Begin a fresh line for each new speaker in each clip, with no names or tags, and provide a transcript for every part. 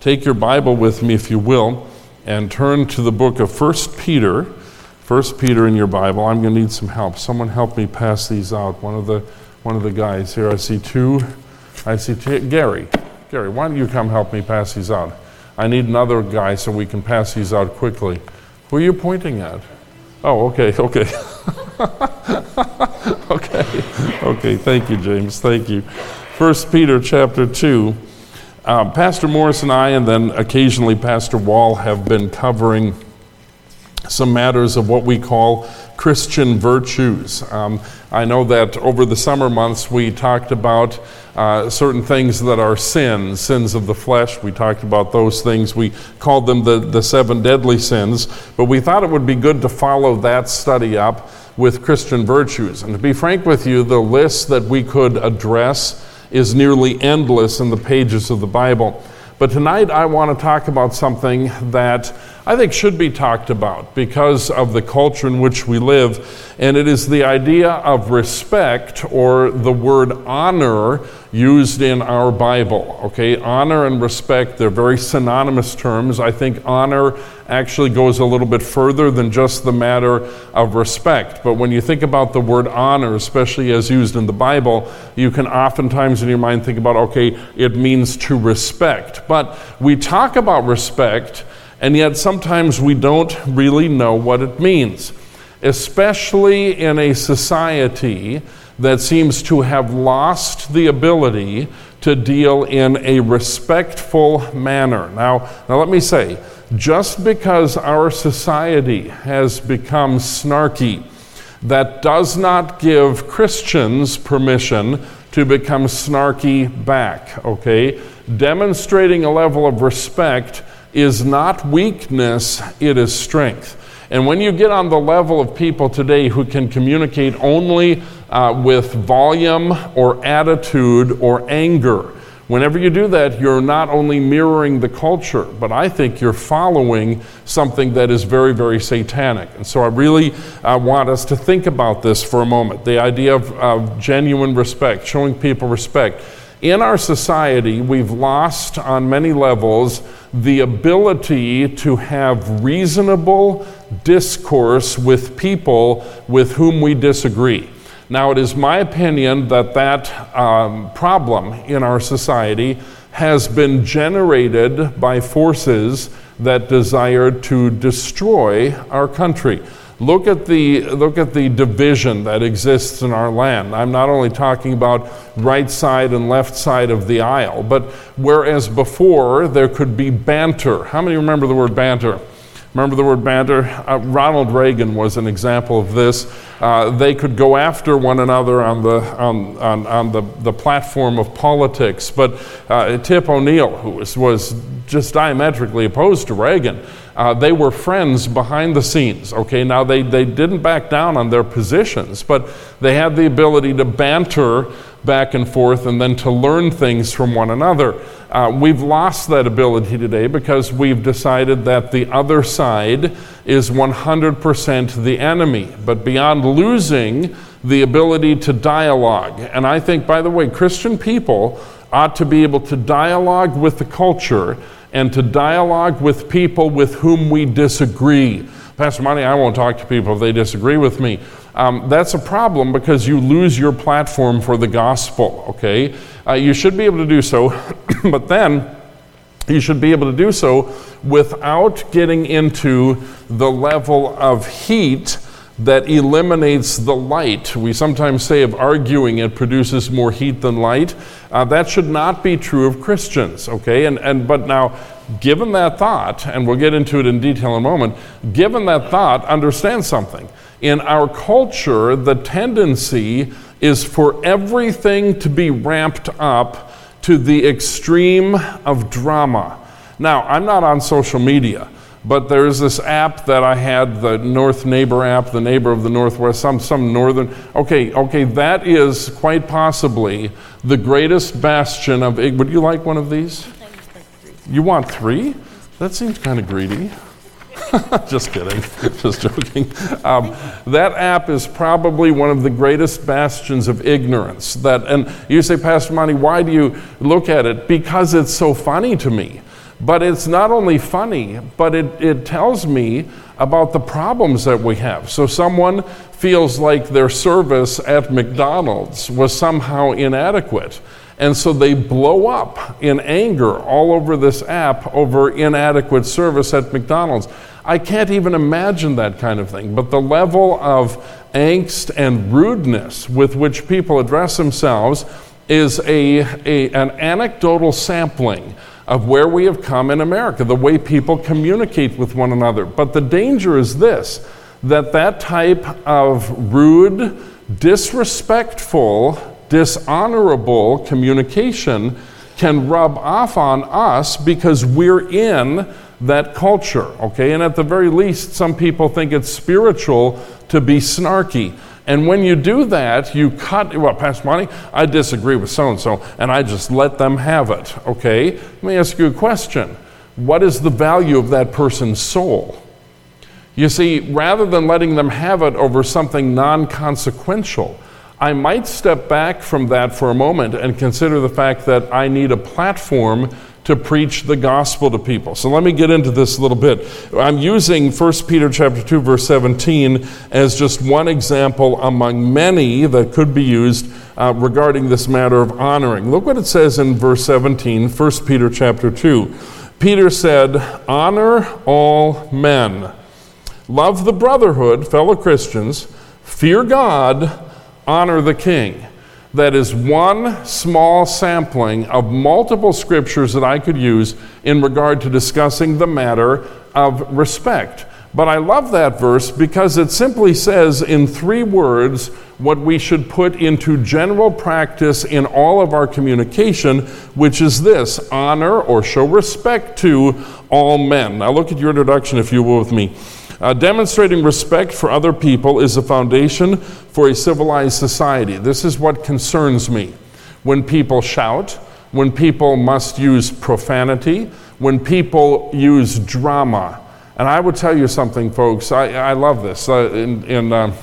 Take your Bible with me, if you will, and turn to the book of 1 Peter. 1 Peter in your Bible. I'm going to need some help. Someone help me pass these out. One of the, one of the guys here. I see two. I see. Gary. Gary, why don't you come help me pass these out? I need another guy so we can pass these out quickly. Who are you pointing at? Oh, okay, okay. okay, okay. Thank you, James. Thank you. 1 Peter chapter 2. Um, Pastor Morris and I, and then occasionally Pastor Wall, have been covering some matters of what we call Christian virtues. Um, I know that over the summer months we talked about uh, certain things that are sins, sins of the flesh. We talked about those things. We called them the, the seven deadly sins. But we thought it would be good to follow that study up with Christian virtues. And to be frank with you, the list that we could address is nearly endless in the pages of the Bible. But tonight I want to talk about something that I think should be talked about because of the culture in which we live, and it is the idea of respect or the word honor used in our Bible. Okay, honor and respect, they're very synonymous terms. I think honor actually goes a little bit further than just the matter of respect. But when you think about the word honor, especially as used in the Bible, you can oftentimes in your mind think about, okay, it means to respect. But we talk about respect, and yet sometimes we don't really know what it means, especially in a society that seems to have lost the ability to deal in a respectful manner. Now, now let me say, just because our society has become snarky, that does not give Christians permission to become snarky back, okay? Demonstrating a level of respect is not weakness, it is strength. And when you get on the level of people today who can communicate only uh, with volume or attitude or anger, whenever you do that, you're not only mirroring the culture, but I think you're following something that is very, very satanic. And so I really uh, want us to think about this for a moment the idea of, of genuine respect, showing people respect. In our society, we've lost on many levels the ability to have reasonable discourse with people with whom we disagree. Now, it is my opinion that that um, problem in our society has been generated by forces that desire to destroy our country. Look at, the, look at the division that exists in our land. I'm not only talking about right side and left side of the aisle, but whereas before there could be banter. How many remember the word banter? Remember the word banter? Uh, Ronald Reagan was an example of this. Uh, they could go after one another on the, on, on, on the, the platform of politics. But uh, Tip O'Neill, who was, was just diametrically opposed to Reagan, uh, they were friends behind the scenes. Okay, now they, they didn't back down on their positions, but they had the ability to banter back and forth and then to learn things from one another. Uh, we've lost that ability today because we've decided that the other side is 100% the enemy. But beyond losing the ability to dialogue, and I think, by the way, Christian people ought to be able to dialogue with the culture and to dialogue with people with whom we disagree. Pastor Monty, I won't talk to people if they disagree with me. Um, that's a problem because you lose your platform for the gospel, okay? Uh, you should be able to do so, but then you should be able to do so without getting into the level of heat that eliminates the light. We sometimes say of arguing it produces more heat than light. Uh, that should not be true of Christians, okay? And, and, but now, given that thought, and we'll get into it in detail in a moment, given that thought, understand something. In our culture, the tendency is for everything to be ramped up to the extreme of drama. Now, I'm not on social media, but there's this app that I had, the North Neighbor app, the neighbor of the Northwest, some, some northern. Okay, okay, that is quite possibly the greatest bastion of. Would you like one of these? You want three? That seems kind of greedy. Just kidding. Just joking. Um, that app is probably one of the greatest bastions of ignorance. That, and you say, Pastor Monty, why do you look at it? Because it's so funny to me. But it's not only funny, but it, it tells me about the problems that we have. So someone feels like their service at McDonald's was somehow inadequate. And so they blow up in anger all over this app over inadequate service at McDonald's. I can't even imagine that kind of thing. But the level of angst and rudeness with which people address themselves is a, a, an anecdotal sampling of where we have come in America, the way people communicate with one another. But the danger is this that that type of rude, disrespectful, dishonorable communication can rub off on us because we're in that culture, okay? And at the very least, some people think it's spiritual to be snarky. And when you do that, you cut, well, Pastor Monty, I disagree with so and so, and I just let them have it, okay? Let me ask you a question. What is the value of that person's soul? You see, rather than letting them have it over something non consequential, I might step back from that for a moment and consider the fact that I need a platform to preach the gospel to people. So let me get into this a little bit. I'm using 1 Peter chapter 2 verse 17 as just one example among many that could be used uh, regarding this matter of honoring. Look what it says in verse 17, 1 Peter chapter 2. Peter said, "Honor all men. Love the brotherhood, fellow Christians, fear God, honor the king." That is one small sampling of multiple scriptures that I could use in regard to discussing the matter of respect. But I love that verse because it simply says in three words what we should put into general practice in all of our communication, which is this honor or show respect to all men. Now, look at your introduction, if you will, with me. Uh, demonstrating respect for other people is a foundation for a civilized society. This is what concerns me. When people shout, when people must use profanity, when people use drama. And I would tell you something, folks, I, I love this. Uh, in, in, uh,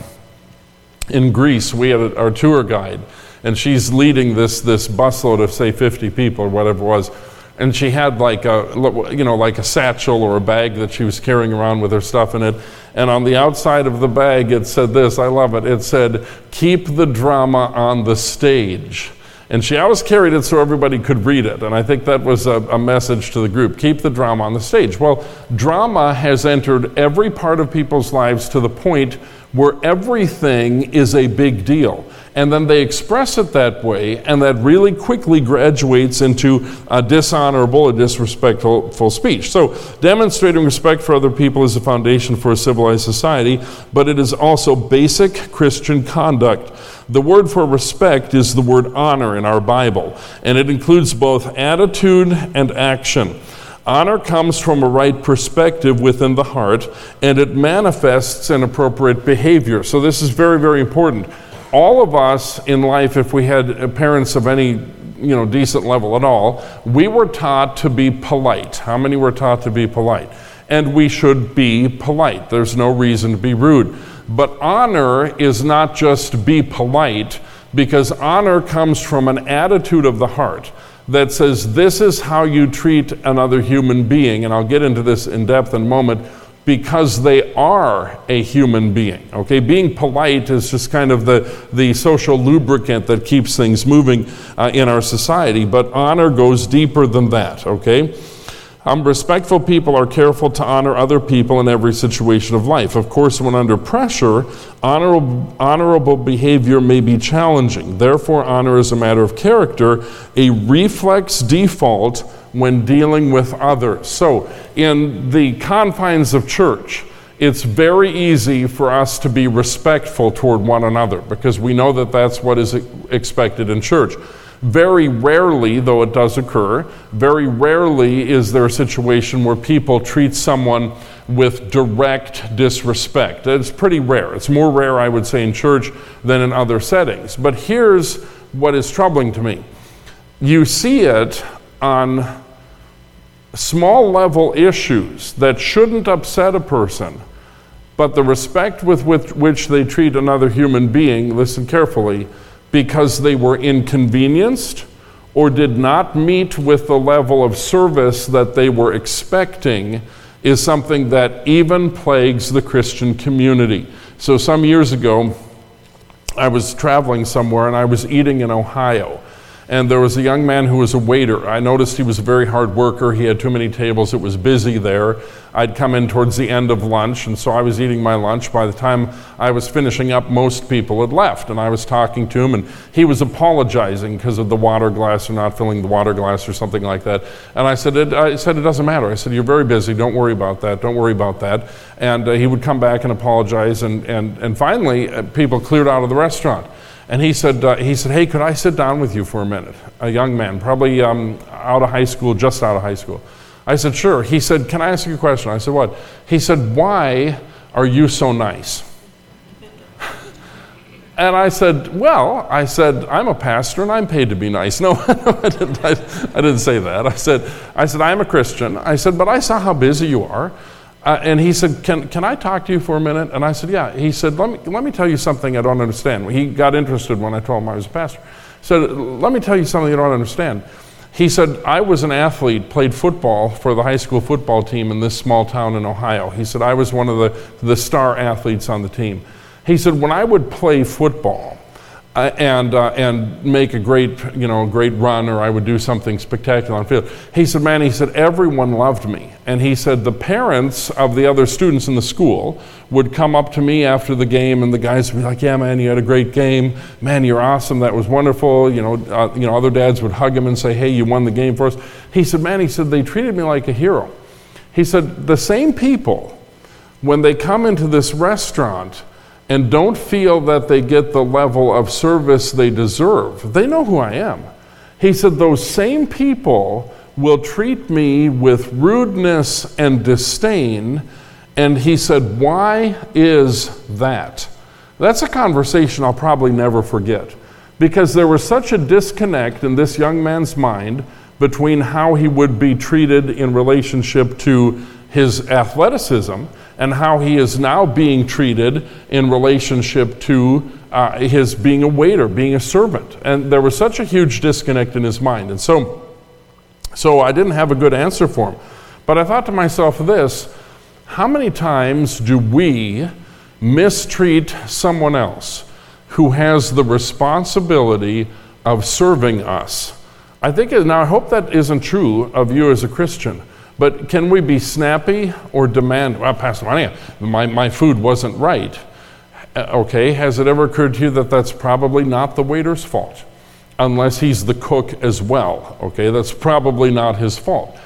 in Greece, we had our tour guide, and she's leading this, this busload of, say, 50 people or whatever it was and she had like a you know like a satchel or a bag that she was carrying around with her stuff in it and on the outside of the bag it said this i love it it said keep the drama on the stage and she always carried it so everybody could read it. And I think that was a, a, message to the group keep the drama on the stage. Well, drama has entered every part of people's lives to the point where everything is a big deal and then they express it that way, and that really quickly graduates into a dishonorable or disrespectful speech. So, demonstrating respect for other people is a foundation for a civilized society, but it is also basic Christian conduct. The word for respect is the word honor in our Bible, and it includes both attitude and action. Honor comes from a right perspective within the heart, and it manifests in appropriate behavior. So, this is very, very important all of us in life, if we had parents of any you know decent level at all, we were taught to be polite. How many were taught to be polite? And we should be polite. There's no reason to be rude. But honor is not just be polite, because honor comes from an attitude of the heart that says, This is how you treat another human being. And I'll get into this in depth in a moment because they are a human being. Okay, being polite is just kind of the, the social lubricant that keeps things moving uh, in our society, but honor goes deeper than that. Okay. Um, respectful people are careful to honor other people in every situation of life. Of course, when under pressure, honorable, honorable behavior may be challenging. Therefore, honor is a matter of character, a reflex default when dealing with others. So, in the confines of church, it's very easy for us to be respectful toward one another because we know that that's what is expected in church. Very rarely, though it does occur, very rarely is there a situation where people treat someone with direct disrespect. It's pretty rare. It's more rare, I would say, in church than in other settings. But here's what is troubling to me you see it on small level issues that shouldn't upset a person, but the respect with which they treat another human being, listen carefully, because they were inconvenienced or did not meet with the level of service that they were expecting is something that even plagues the Christian community. So, some years ago, I was traveling somewhere and I was eating in Ohio and there was a young man who was a waiter. I noticed he was a very hard worker. He had too many tables, it was busy there. I'd come in towards the end of lunch, and so I was eating my lunch. By the time I was finishing up, most people had left, and I was talking to him, and he was apologizing because of the water glass or not filling the water glass or something like that. And I said, it, I said, it doesn't matter. I said, you're very busy. Don't worry about that. Don't worry about that. And uh, he would come back and apologize, and, and, and finally, uh, people cleared out of the restaurant. And he said, uh, he said, hey, could I sit down with you for a minute? A young man, probably um, out of high school, just out of high school. I said, sure. He said, can I ask you a question? I said, what? He said, why are you so nice? and I said, well, I said, I'm a pastor and I'm paid to be nice. No, I, didn't, I, I didn't say that. I said, I said, I'm a Christian. I said, but I saw how busy you are. Uh, and he said, can, can I talk to you for a minute? And I said, Yeah. He said, let me, let me tell you something I don't understand. He got interested when I told him I was a pastor. He said, Let me tell you something you don't understand. He said, I was an athlete, played football for the high school football team in this small town in Ohio. He said, I was one of the, the star athletes on the team. He said, When I would play football, and, uh, and make a great, you know, great run or I would do something spectacular on field. He said, man, he said, everyone loved me. And he said, the parents of the other students in the school would come up to me after the game and the guys would be like, yeah, man, you had a great game. Man, you're awesome. That was wonderful. You know, uh, you know, other dads would hug him and say, hey, you won the game for us. He said, man, he said, they treated me like a hero. He said, the same people, when they come into this restaurant, and don't feel that they get the level of service they deserve. They know who I am. He said, Those same people will treat me with rudeness and disdain. And he said, Why is that? That's a conversation I'll probably never forget because there was such a disconnect in this young man's mind between how he would be treated in relationship to his athleticism and how he is now being treated in relationship to uh, his being a waiter, being a servant. And there was such a huge disconnect in his mind. And so, so I didn't have a good answer for him. But I thought to myself this how many times do we mistreat someone else who has the responsibility of serving us? I think, now I hope that isn't true of you as a Christian. But can we be snappy or demand, well, Pastor my, my food wasn't right? Uh, okay, has it ever occurred to you that that's probably not the waiter's fault? Unless he's the cook as well. Okay, that's probably not his fault.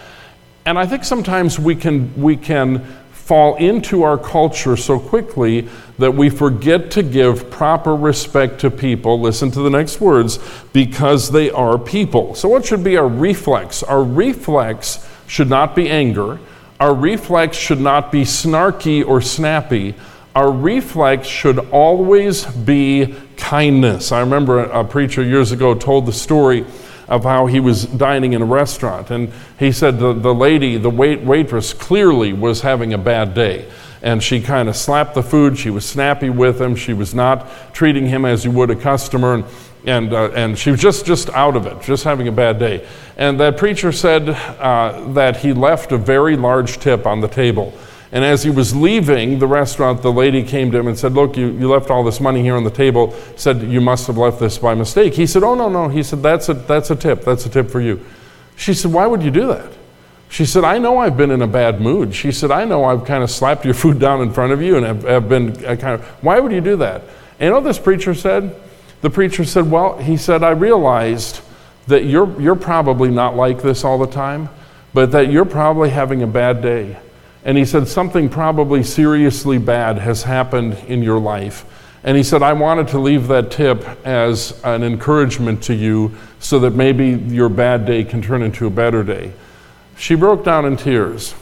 And I think sometimes we can, we can fall into our culture so quickly that we forget to give proper respect to people. Listen to the next words because they are people. So, what should be our reflex? Our reflex should not be anger. Our reflex should not be snarky or snappy. Our reflex should always be kindness. I remember a preacher years ago told the story of how he was dining in a restaurant, and he said the, the lady, the wait, waitress, clearly was having a bad day and she kind of slapped the food. She was snappy with him. She was not treating him as you would a customer. And and, uh, and she was just, just out of it, just having a bad day. And that preacher said uh, that he left a very large tip on the table. And as he was leaving the restaurant, the lady came to him and said, Look, you, you left all this money here on the table. Said, You must have left this by mistake. He said, Oh, no, no. He said, That's a, that's a tip. That's a tip for you. She said, Why would you do that? She said, I know I've been in a bad mood. She said, I know I've kind of slapped your food down in front of you and have, have been uh, kind of, why would you do that? And you know this preacher said? The preacher said, Well, he said, I realized that you're, you're probably not like this all the time, but that you're probably having a bad day. And he said, Something probably seriously bad has happened in your life. And he said, I wanted to leave that tip as an encouragement to you so that maybe your bad day can turn into a better day. She broke down in tears.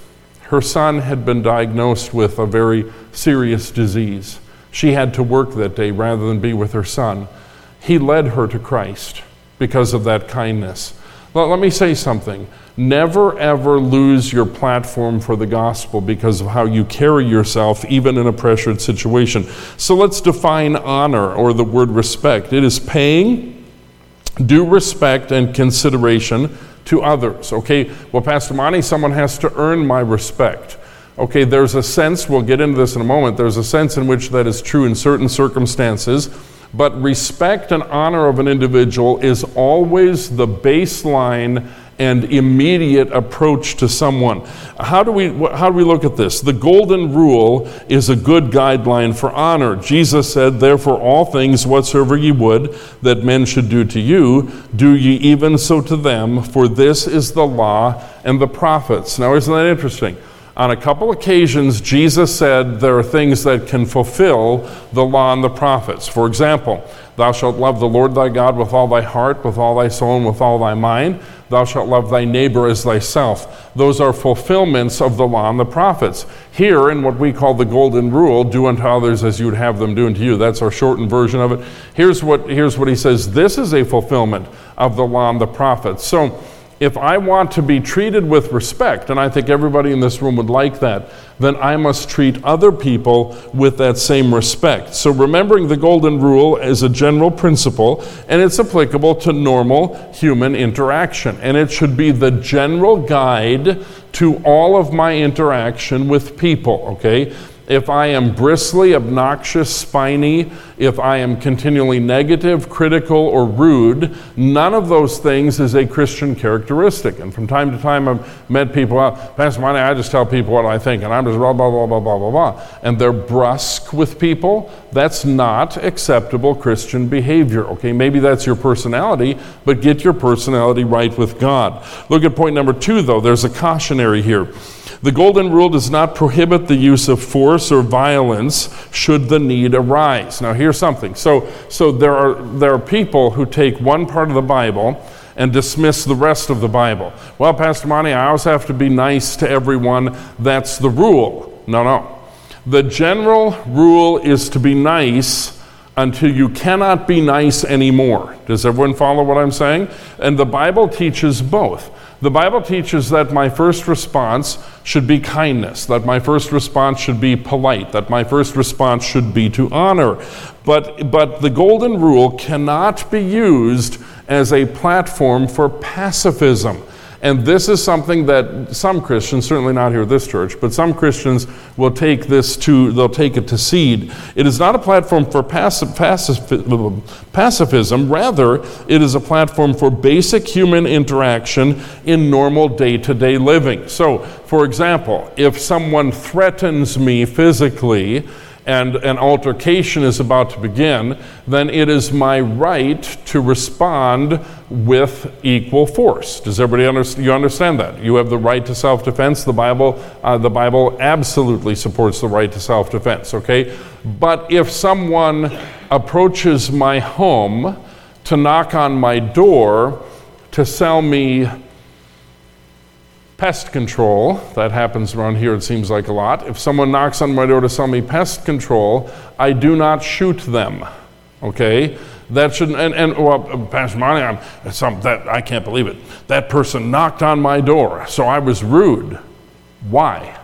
Her son had been diagnosed with a very serious disease. She had to work that day rather than be with her son. He led her to Christ because of that kindness. Let me say something. Never ever lose your platform for the gospel because of how you carry yourself, even in a pressured situation. So let's define honor or the word respect it is paying due respect and consideration to others. Okay, well, Pastor Monty, someone has to earn my respect. Okay, there's a sense, we'll get into this in a moment, there's a sense in which that is true in certain circumstances, but respect and honor of an individual is always the baseline and immediate approach to someone. How do we how do we look at this? The golden rule is a good guideline for honor. Jesus said, "Therefore all things whatsoever ye would that men should do to you, do ye even so to them, for this is the law and the prophets." Now isn't that interesting? On a couple occasions, Jesus said there are things that can fulfill the law and the prophets. For example, thou shalt love the Lord thy God with all thy heart, with all thy soul, and with all thy mind. Thou shalt love thy neighbor as thyself. Those are fulfillments of the law and the prophets. Here, in what we call the golden rule, do unto others as you would have them do unto you. That's our shortened version of it. Here's what, here's what he says this is a fulfillment of the law and the prophets. So, if I want to be treated with respect, and I think everybody in this room would like that, then I must treat other people with that same respect. So, remembering the golden rule is a general principle, and it's applicable to normal human interaction. And it should be the general guide to all of my interaction with people, okay? If I am bristly, obnoxious, spiny, if I am continually negative, critical, or rude, none of those things is a Christian characteristic. And from time to time, I've met people, well, Pastor Monty, I just tell people what I think, and I'm just blah, blah, blah, blah, blah, blah, blah. And they're brusque with people. That's not acceptable Christian behavior, okay? Maybe that's your personality, but get your personality right with God. Look at point number two, though. There's a cautionary here. The Golden Rule does not prohibit the use of force or violence should the need arise. Now, here's something. So, so there, are, there are people who take one part of the Bible and dismiss the rest of the Bible. Well, Pastor Monty, I always have to be nice to everyone. That's the rule. No, no. The general rule is to be nice until you cannot be nice anymore. Does everyone follow what I'm saying? And the Bible teaches both. The Bible teaches that my first response should be kindness, that my first response should be polite, that my first response should be to honor. But, but the golden rule cannot be used as a platform for pacifism. And this is something that some Christians, certainly not here at this church, but some Christians will take this to, they'll take it to seed. It is not a platform for pacif- pacif- pacifism, rather, it is a platform for basic human interaction in normal day to day living. So, for example, if someone threatens me physically, and an altercation is about to begin, then it is my right to respond with equal force. Does everybody understand? You understand that? You have the right to self-defense. The Bible, uh, the Bible absolutely supports the right to self-defense. Okay, but if someone approaches my home to knock on my door to sell me pest control. That happens around here, it seems like a lot. If someone knocks on my door to sell me pest control, I do not shoot them. Okay? That shouldn't, and, and well, Pastor Monty, I'm some that I can't believe it. That person knocked on my door, so I was rude. Why?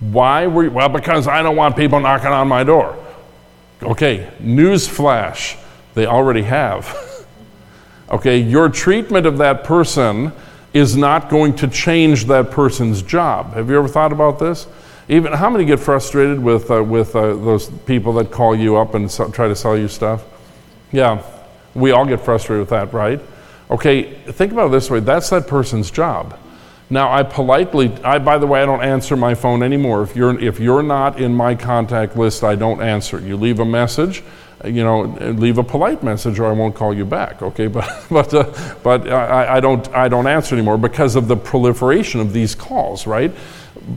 Why were you, well because I don't want people knocking on my door. Okay, news flash, they already have. okay, your treatment of that person is not going to change that person's job. Have you ever thought about this? Even how many get frustrated with uh, with uh, those people that call you up and so, try to sell you stuff? Yeah, we all get frustrated with that, right? Okay, think about it this way: that's that person's job. Now, I politely, I by the way, I don't answer my phone anymore. If you're if you're not in my contact list, I don't answer. You leave a message you know, leave a polite message or I won't call you back. Okay, but but uh, but I, I don't I don't answer anymore because of the proliferation of these calls, right?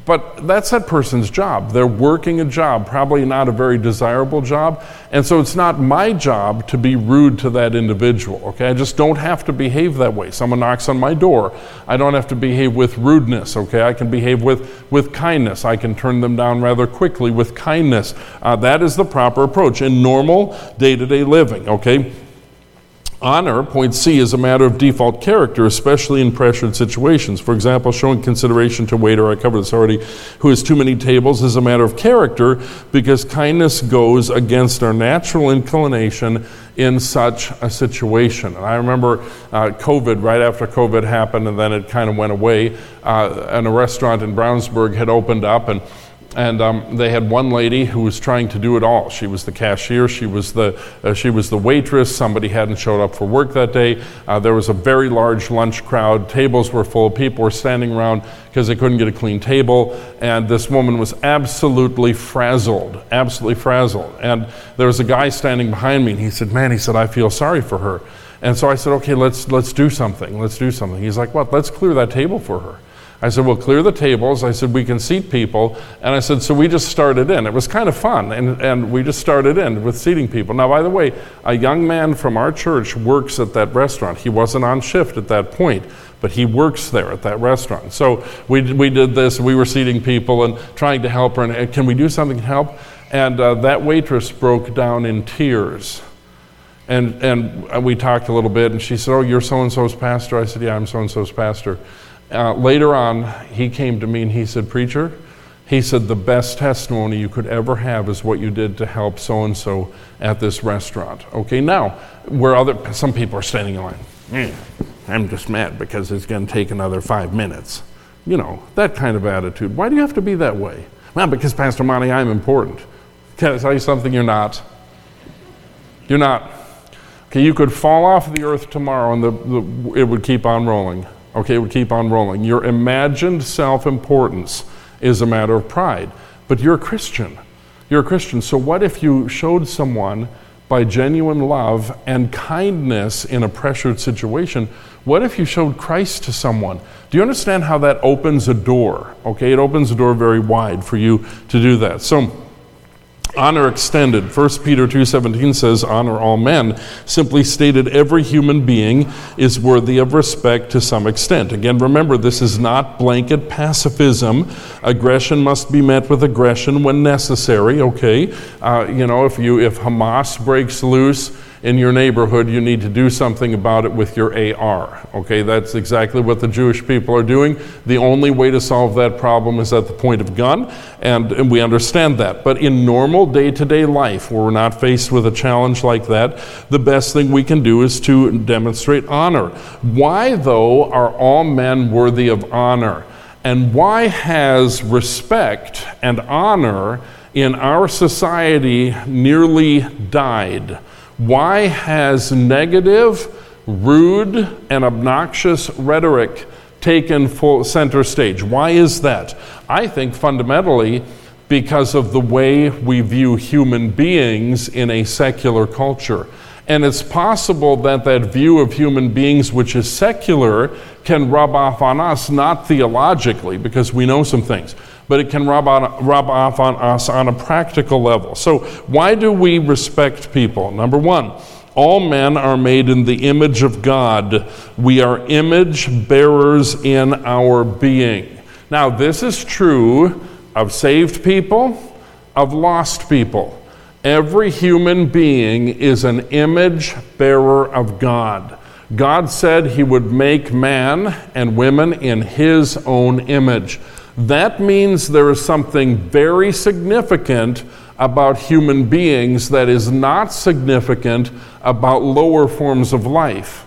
But that's that person's job. They're working a job, probably not a very desirable job. And so it's not my job to be rude to that individual, okay? I just don't have to behave that way. Someone knocks on my door, I don't have to behave with rudeness, okay? I can behave with, with kindness. I can turn them down rather quickly with kindness. Uh, that is the proper approach in normal day to day living, okay? Honor, point C, is a matter of default character, especially in pressured situations. For example, showing consideration to waiter, I covered this already, who has too many tables is a matter of character because kindness goes against our natural inclination in such a situation. And I remember uh, COVID, right after COVID happened, and then it kind of went away, uh, and a restaurant in Brownsburg had opened up, and and um, they had one lady who was trying to do it all. She was the cashier, she was the, uh, she was the waitress, somebody hadn't showed up for work that day. Uh, there was a very large lunch crowd, tables were full, people were standing around because they couldn't get a clean table, and this woman was absolutely frazzled, absolutely frazzled. And there was a guy standing behind me, and he said, Man, he said, I feel sorry for her. And so I said, Okay, let's, let's do something, let's do something. He's like, What? Let's clear that table for her. I said, We'll clear the tables. I said, We can seat people. And I said, So we just started in. It was kind of fun. And, and we just started in with seating people. Now, by the way, a young man from our church works at that restaurant. He wasn't on shift at that point, but he works there at that restaurant. So we, we did this. We were seating people and trying to help her. And can we do something to help? And uh, that waitress broke down in tears. And, and we talked a little bit, and she said, Oh, you're so and so's pastor? I said, Yeah, I'm so and so's pastor. Uh, later on, he came to me and he said, Preacher, he said, the best testimony you could ever have is what you did to help so and so at this restaurant. Okay, now, where other, some people are standing in line, mm, I'm just mad because it's going to take another five minutes. You know, that kind of attitude. Why do you have to be that way? Well, because Pastor Monty, I'm important. Can I tell you something? You're not. You're not. Okay, you could fall off the earth tomorrow and the, the, it would keep on rolling. Okay, we keep on rolling. Your imagined self importance is a matter of pride, but you're a Christian. You're a Christian. So, what if you showed someone by genuine love and kindness in a pressured situation? What if you showed Christ to someone? Do you understand how that opens a door? Okay, it opens a door very wide for you to do that. So, honor extended. 1 peter 2.17 says honor all men. Simply stated every human being is worthy of respect to some extent. Again remember this is not blanket pacifism. Aggression must be met with aggression when necessary okay? Uh, you know if you if hamas breaks loose in your neighborhood, you need to do something about it with your AR. Okay, that's exactly what the Jewish people are doing. The only way to solve that problem is at the point of gun, and, and we understand that. But in normal day to day life, where we're not faced with a challenge like that, the best thing we can do is to demonstrate honor. Why, though, are all men worthy of honor? And why has respect and honor in our society nearly died? Why has negative, rude, and obnoxious rhetoric taken full center stage? Why is that? I think fundamentally because of the way we view human beings in a secular culture. And it's possible that that view of human beings, which is secular, can rub off on us, not theologically, because we know some things, but it can rub, on, rub off on us on a practical level. So, why do we respect people? Number one, all men are made in the image of God. We are image bearers in our being. Now, this is true of saved people, of lost people. Every human being is an image bearer of God. God said he would make man and women in his own image that means there is something very significant about human beings that is not significant about lower forms of life.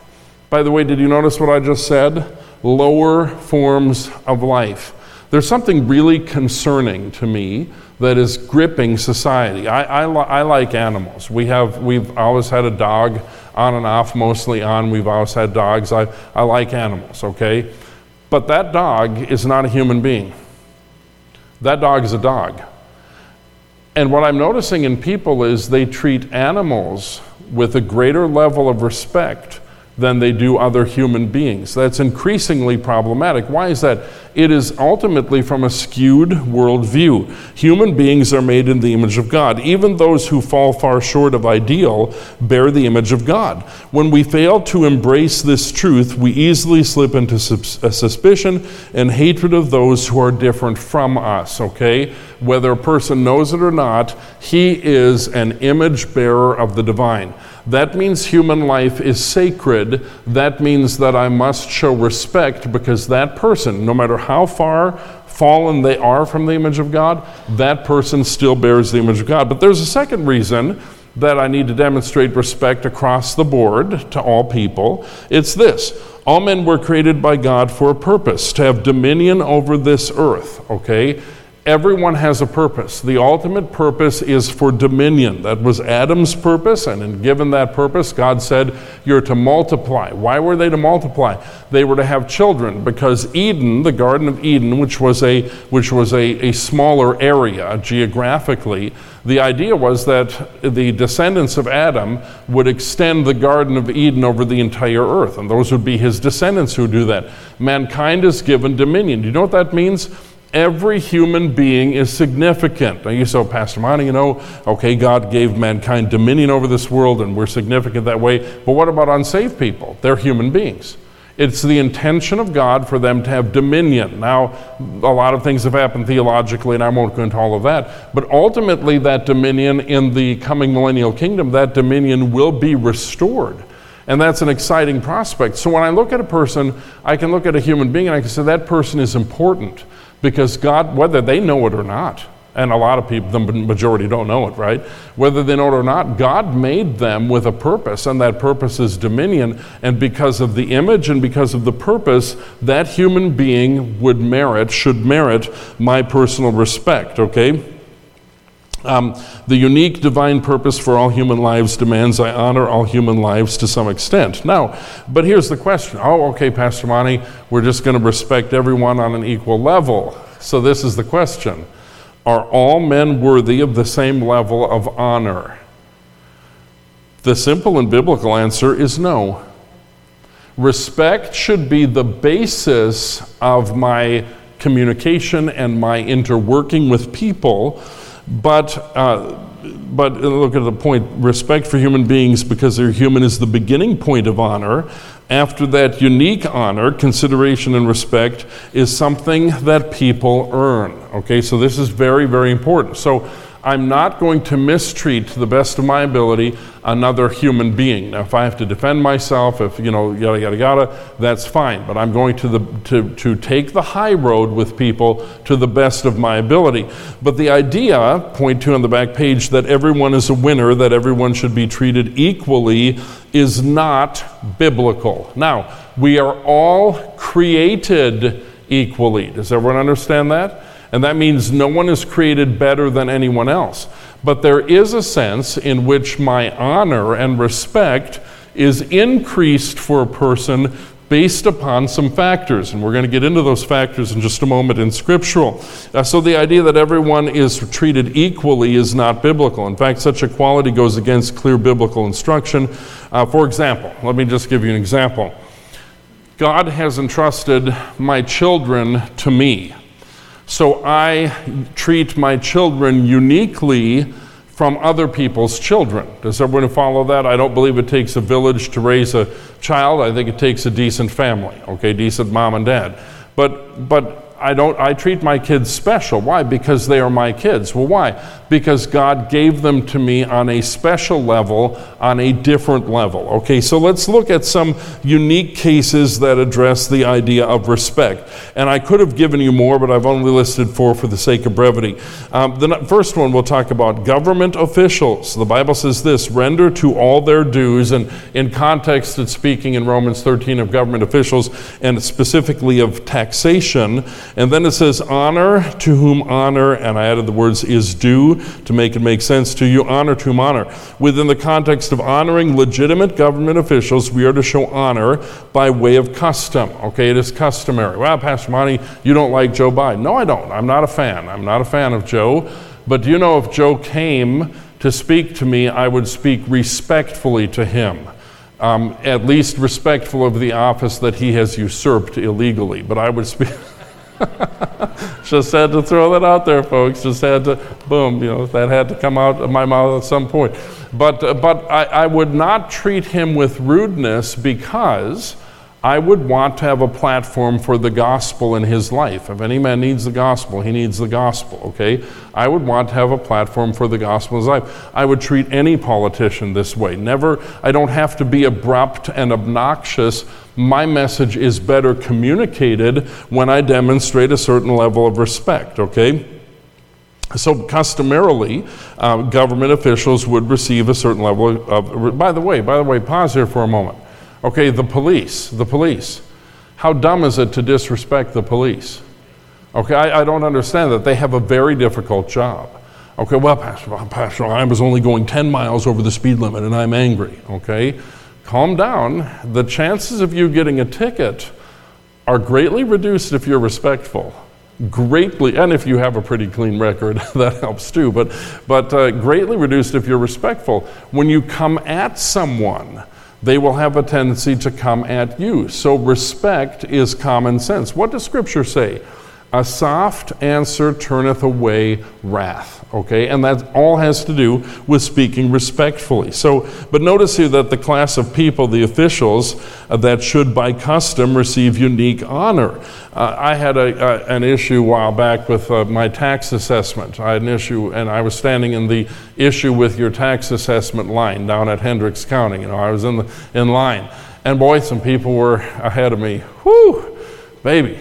By the way, did you notice what I just said? Lower forms of life. There's something really concerning to me that is gripping society. I, I, I, like animals. We have, we've always had a dog on and off, mostly on. We've always had dogs. I, I like animals, okay? But that dog is not a human being. That dog is a dog. And what I'm noticing in people is they treat animals with a greater level of respect than they do other human beings. That's increasingly problematic. Why is that? It is ultimately from a skewed worldview. Human beings are made in the image of God. Even those who fall far short of ideal bear the image of God. When we fail to embrace this truth, we easily slip into suspicion and hatred of those who are different from us, okay? Whether a person knows it or not, he is an image bearer of the divine. That means human life is sacred. That means that I must show respect because that person, no matter how far fallen they are from the image of God, that person still bears the image of God. But there's a second reason that I need to demonstrate respect across the board to all people. It's this all men were created by God for a purpose, to have dominion over this earth, okay? Everyone has a purpose. The ultimate purpose is for dominion. That was Adam's purpose, and in given that purpose, God said, You're to multiply. Why were they to multiply? They were to have children, because Eden, the Garden of Eden, which was a, which was a, a smaller area geographically, the idea was that the descendants of Adam would extend the Garden of Eden over the entire earth, and those would be his descendants who do that. Mankind is given dominion. Do you know what that means? Every human being is significant. Now, you say, oh, Pastor Monty, you know, okay, God gave mankind dominion over this world and we're significant that way. But what about unsaved people? They're human beings. It's the intention of God for them to have dominion. Now, a lot of things have happened theologically, and I won't go into all of that. But ultimately, that dominion in the coming millennial kingdom, that dominion will be restored. And that's an exciting prospect. So when I look at a person, I can look at a human being and I can say that person is important because God, whether they know it or not, and a lot of people, the majority don't know it, right? Whether they know it or not, God made them with a purpose, and that purpose is dominion. And because of the image and because of the purpose, that human being would merit, should merit my personal respect, okay? Um, the unique divine purpose for all human lives demands I honor all human lives to some extent. Now, but here's the question. Oh, okay, Pastor Monty, we're just going to respect everyone on an equal level. So this is the question are all men worthy of the same level of honor? The simple and biblical answer is no. Respect should be the basis of my communication and my interworking with people, but, uh, but look at the point respect for human beings because they're human is the beginning point of honor. After that, unique honor, consideration, and respect is something that people earn. Okay, so this is very, very important. So I'm not going to mistreat, to the best of my ability, another human being. Now, if I have to defend myself, if, you know, yada, yada, yada, that's fine. But I'm going to, the, to, to take the high road with people to the best of my ability. But the idea, point two on the back page, that everyone is a winner, that everyone should be treated equally, is not biblical. Now, we are all created equally. Does everyone understand that? And that means no one is created better than anyone else. But there is a sense in which my honor and respect is increased for a person based upon some factors. And we're going to get into those factors in just a moment in scriptural. Uh, so the idea that everyone is treated equally is not biblical. In fact, such equality goes against clear biblical instruction. Uh, for example, let me just give you an example. God has entrusted my children to me. So I treat my children uniquely from other people's children. Does everyone follow that? I don't believe it takes a village to raise a child. I think it takes a decent family, okay, decent mom and dad. But, but I don't I treat my kids special. Why? Because they are my kids. Well, why? Because God gave them to me on a special level, on a different level. Okay, so let's look at some unique cases that address the idea of respect. And I could have given you more, but I've only listed four for the sake of brevity. Um, the first one we'll talk about government officials. The Bible says this render to all their dues, and in context, it's speaking in Romans 13 of government officials and specifically of taxation. And then it says, honor to whom honor, and I added the words is due to make it make sense to you. Honor to whom honor. Within the context of honoring legitimate government officials, we are to show honor by way of custom. Okay, it is customary. Well, Pastor Monty, you don't like Joe Biden. No, I don't. I'm not a fan. I'm not a fan of Joe. But do you know if Joe came to speak to me, I would speak respectfully to him. Um, at least respectful of the office that he has usurped illegally. But I would speak. Just had to throw that out there, folks. Just had to, boom, you know, that had to come out of my mouth at some point. But, uh, but I, I would not treat him with rudeness because I would want to have a platform for the gospel in his life. If any man needs the gospel, he needs the gospel, okay? I would want to have a platform for the gospel in his life. I would treat any politician this way. Never, I don't have to be abrupt and obnoxious. My message is better communicated when I demonstrate a certain level of respect, okay? So, customarily, uh, government officials would receive a certain level of. By the way, by the way, pause here for a moment. Okay, the police, the police. How dumb is it to disrespect the police? Okay, I, I don't understand that. They have a very difficult job. Okay, well, Pastor, Pastor, I was only going 10 miles over the speed limit and I'm angry. Okay, calm down. The chances of you getting a ticket are greatly reduced if you're respectful. Greatly, and if you have a pretty clean record, that helps too, but, but uh, greatly reduced if you're respectful. When you come at someone, they will have a tendency to come at you. So respect is common sense. What does Scripture say? A soft answer turneth away wrath. Okay, and that all has to do with speaking respectfully. So, but notice here that the class of people, the officials, uh, that should by custom receive unique honor. Uh, I had a, an issue a while back with uh, my tax assessment. I had an issue, and I was standing in the issue with your tax assessment line down at Hendricks County. You know, I was in the in line, and boy, some people were ahead of me. Whoo, baby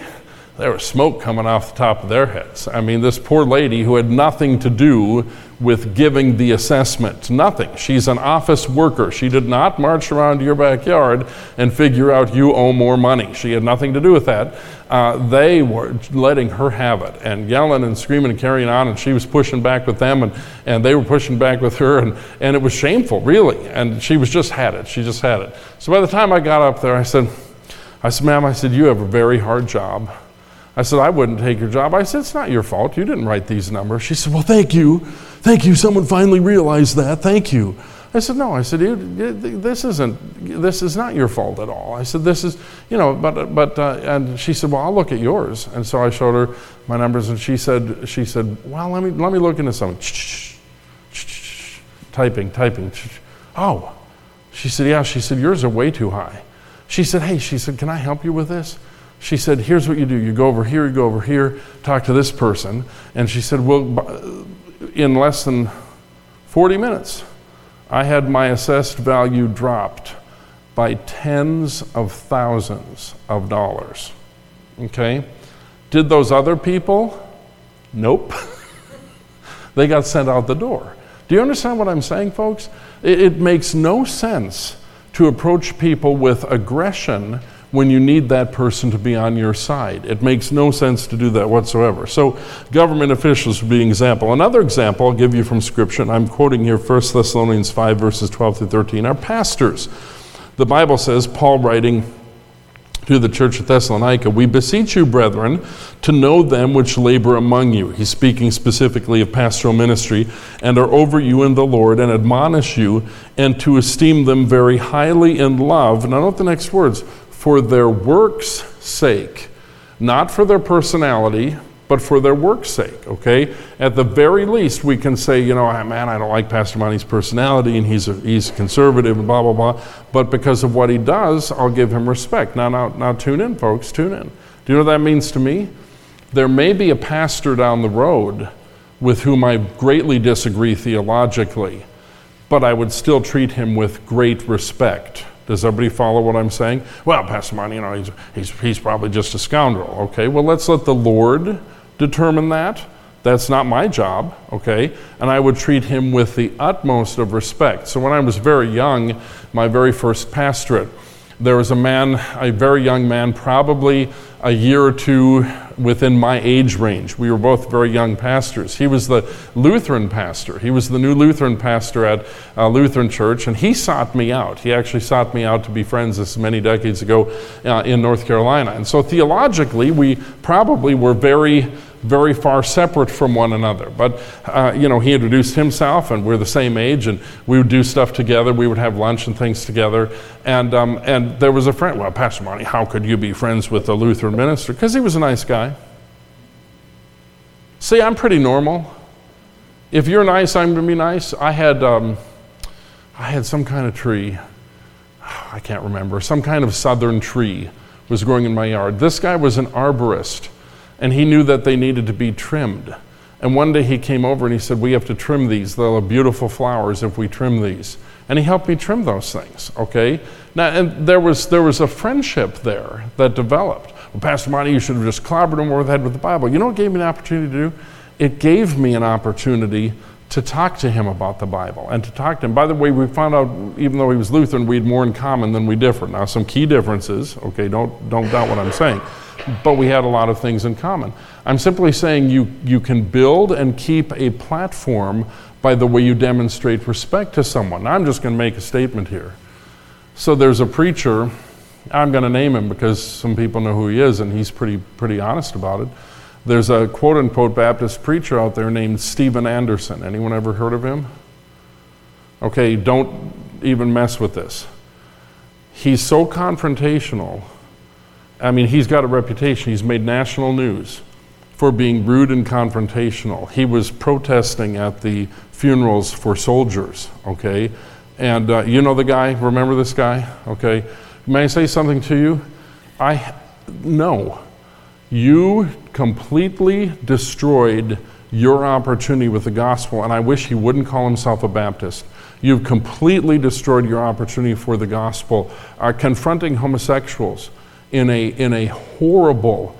there was smoke coming off the top of their heads. I mean, this poor lady who had nothing to do with giving the assessment, nothing. She's an office worker. She did not march around your backyard and figure out you owe more money. She had nothing to do with that. Uh, they were letting her have it and yelling and screaming and carrying on, and she was pushing back with them, and, and they were pushing back with her, and, and it was shameful, really. And she was just had it. She just had it. So by the time I got up there, I said, I said, ma'am, I said, you have a very hard job. I said, I wouldn't take your job. I said, It's not your fault. You didn't write these numbers. She said, Well, thank you. Thank you. Someone finally realized that. Thank you. I said, No. I said, This isn't, this is not your fault at all. I said, This is, you know, but, but, uh, and she said, Well, I'll look at yours. And so I showed her my numbers and she said, she said, Well, let me, let me look into something. Typing, typing. Oh. She said, Yeah. She said, Yours are way too high. She said, Hey, she said, Can I help you with this? She said, Here's what you do. You go over here, you go over here, talk to this person. And she said, Well, in less than 40 minutes, I had my assessed value dropped by tens of thousands of dollars. Okay? Did those other people? Nope. they got sent out the door. Do you understand what I'm saying, folks? It, it makes no sense to approach people with aggression when you need that person to be on your side. It makes no sense to do that whatsoever. So, government officials would be an example. Another example I'll give you from Scripture, and I'm quoting here 1 Thessalonians 5, verses 12 through 13, are pastors. The Bible says, Paul writing, to the church of Thessalonica, we beseech you, brethren, to know them which labor among you. He's speaking specifically of pastoral ministry, and are over you in the Lord, and admonish you, and to esteem them very highly in love. Now, note the next words for their work's sake, not for their personality, but for their work's sake, okay? At the very least, we can say, you know, ah, man, I don't like Pastor Monty's personality and he's, a, he's conservative and blah, blah, blah. But because of what he does, I'll give him respect. Now, now, now, tune in, folks, tune in. Do you know what that means to me? There may be a pastor down the road with whom I greatly disagree theologically, but I would still treat him with great respect does everybody follow what I'm saying? Well, Pastor Monty, you know, he's, he's, he's probably just a scoundrel. Okay, well, let's let the Lord determine that. That's not my job, okay? And I would treat him with the utmost of respect. So when I was very young, my very first pastorate, there was a man, a very young man, probably a year or two within my age range. We were both very young pastors. He was the Lutheran pastor. He was the new Lutheran pastor at uh, Lutheran Church, and he sought me out. He actually sought me out to be friends this many decades ago uh, in North Carolina. And so theologically, we probably were very very far separate from one another. But, uh, you know, he introduced himself, and we're the same age, and we would do stuff together. We would have lunch and things together. And, um, and there was a friend, well, Pastor Monty, how could you be friends with a Lutheran minister? Because he was a nice guy. See, I'm pretty normal. If you're nice, I'm going to be nice. I had, um, I had some kind of tree. I I can't remember, some kind of southern tree was growing in my yard. This guy was an arborist, and he knew that they needed to be trimmed. And one day he came over and he said, We have to trim these. They'll have beautiful flowers if we trim these. And he helped me trim those things, okay? Now, and there was, there was a friendship there that developed. Well, Pastor Monty, you should have just clobbered him over the head with the Bible. You know what gave me an opportunity to do? It gave me an opportunity to talk to him about the Bible and to talk to him. By the way, we found out even though he was Lutheran, we had more in common than we differed. Now, some key differences, okay, don't, don't doubt what I'm saying, but we had a lot of things in common. I'm simply saying you, you can build and keep a platform by the way you demonstrate respect to someone. Now, I'm just going to make a statement here. So there's a preacher, I'm going to name him because some people know who he is and he's pretty, pretty honest about it. There's a quote unquote Baptist preacher out there named Stephen Anderson. Anyone ever heard of him? Okay, don't even mess with this. He's so confrontational. I mean, he's got a reputation. He's made national news for being rude and confrontational. He was protesting at the funerals for soldiers, okay? And uh, you know the guy? Remember this guy? Okay. May I say something to you? I no. You completely destroyed your opportunity with the gospel, and I wish he wouldn't call himself a Baptist. You've completely destroyed your opportunity for the gospel. Uh, confronting homosexuals in a, in a horrible,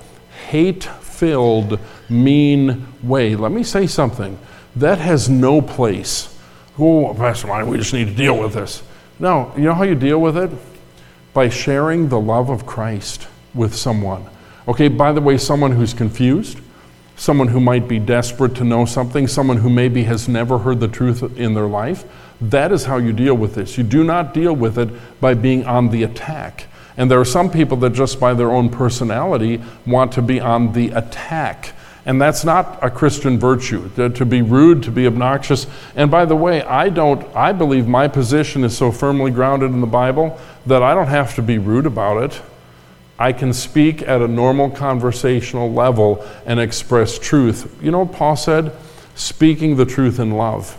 hate filled, mean way. Let me say something. That has no place. Oh, Pastor Mike, we just need to deal with this. No, you know how you deal with it? By sharing the love of Christ with someone. Okay, by the way, someone who's confused, someone who might be desperate to know something, someone who maybe has never heard the truth in their life. That is how you deal with this. You do not deal with it by being on the attack. And there are some people that just by their own personality want to be on the attack. And that's not a Christian virtue, to be rude, to be obnoxious. And by the way, I don't, I believe my position is so firmly grounded in the Bible that I don't have to be rude about it. I can speak at a normal conversational level and express truth. You know what Paul said? Speaking the truth in love.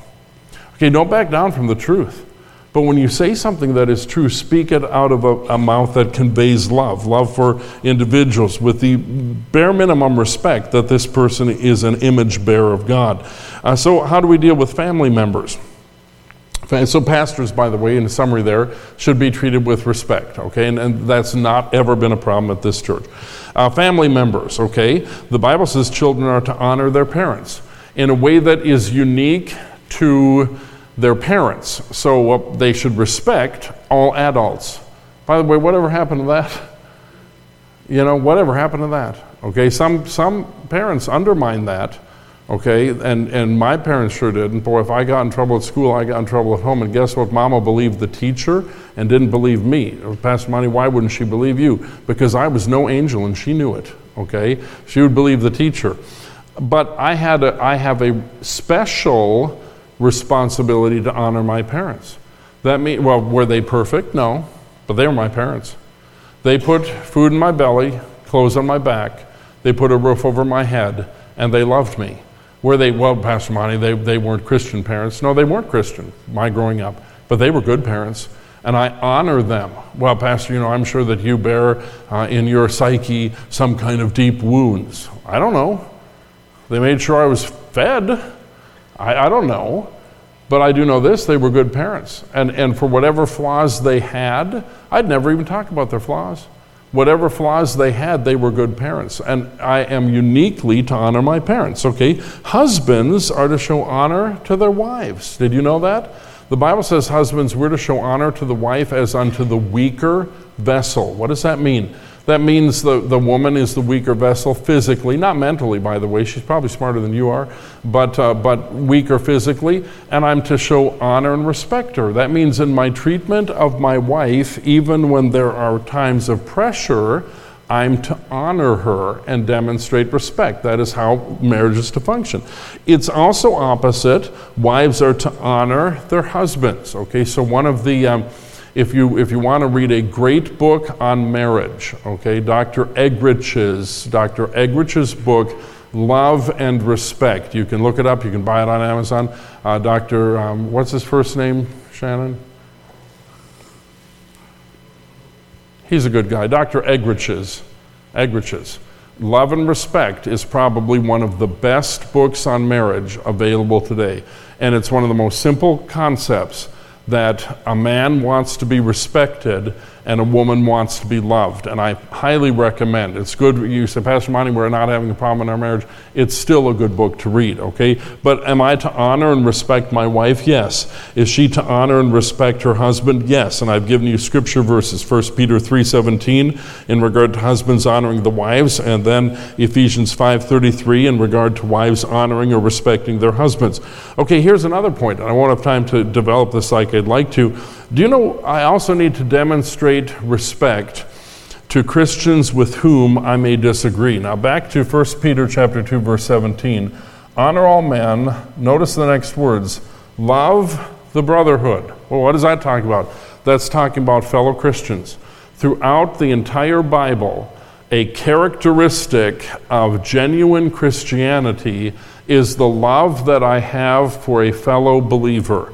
Okay, don't back down from the truth. But when you say something that is true, speak it out of a, a, mouth that conveys love, love for individuals, with the bare minimum respect that this person is an image bearer of God. Uh, so, how do we deal with family members? So, pastors, by the way, in summary, there should be treated with respect, okay? And, and that's not ever been a problem at this church. Uh, family members, okay? The Bible says children are to honor their parents in a way that is unique to their parents. So, uh, they should respect all adults. By the way, whatever happened to that? You know, whatever happened to that? Okay, some, some parents undermine that Okay, and, and my parents sure did. And boy, if I got in trouble at school, I got in trouble at home. And guess what? Mama believed the teacher and didn't believe me. Uh, Pastor Monty, why wouldn't she believe you? Because I was no angel and she knew it. Okay, she would believe the teacher. But I had a, I have a special responsibility to honor my parents. That mean well, were they perfect? No, but they were my parents. They put food in my belly, clothes on my back. They put a roof over my head, and they loved me. Were they, well, Pastor Monty, they, they weren't Christian parents. No, they weren't Christian, my growing up, but they were good parents, and I honor them. Well, Pastor, you know, I'm sure that you bear uh, in your psyche some kind of deep wounds. I don't know. They made sure I was fed. I, I don't know. But I do know this they were good parents. And, and for whatever flaws they had, I'd never even talk about their flaws. Whatever flaws they had, they were good parents. And I am uniquely to honor my parents, okay? Husbands are to show honor to their wives. Did you know that? The Bible says, husbands, we're to show honor to the wife as unto the weaker vessel. What does that mean? That means the, the woman is the weaker vessel physically, not mentally, by the way. She's probably smarter than you are, but, uh, but weaker physically. And I'm to show honor and respect her. That means in my treatment of my wife, even when there are times of pressure, I'm to honor her and demonstrate respect. That is how marriage is to function. It's also opposite. Wives are to honor their husbands. Okay, so one of the. Um, if you, if you want to read a great book on marriage, okay, Dr. Eggerich's, Dr. Eggerich's book, Love and Respect. You can look it up, you can buy it on Amazon. Uh, Dr. Um, what's his first name, Shannon? He's a good guy. Dr. Eggerichs. Eggerichs. Love and Respect is probably one of the best books on marriage available today. And it's one of the most simple concepts that a man wants to be respected and a woman wants to be loved. And I highly recommend. It's good. You say, Pastor Monty, we're not having a problem in our marriage. It's still a good book to read, okay? But am I to honor and respect my wife? Yes. Is she to honor and respect her husband? Yes. And I've given you scripture verses, 1 Peter 3.17 in regard to husbands honoring the wives, and then Ephesians 5.33 in regard to wives honoring or respecting their husbands. Okay, here's another point, and I won't have time to develop this like I'd like to. Do you know I also need to demonstrate respect to Christians with whom I may disagree? Now back to 1 Peter chapter 2 verse 17. Honor all men. Notice the next words. Love the brotherhood. Well, what is that talking about? That's talking about fellow Christians. Throughout the entire Bible, a characteristic of genuine Christianity is the love that I have for a fellow believer.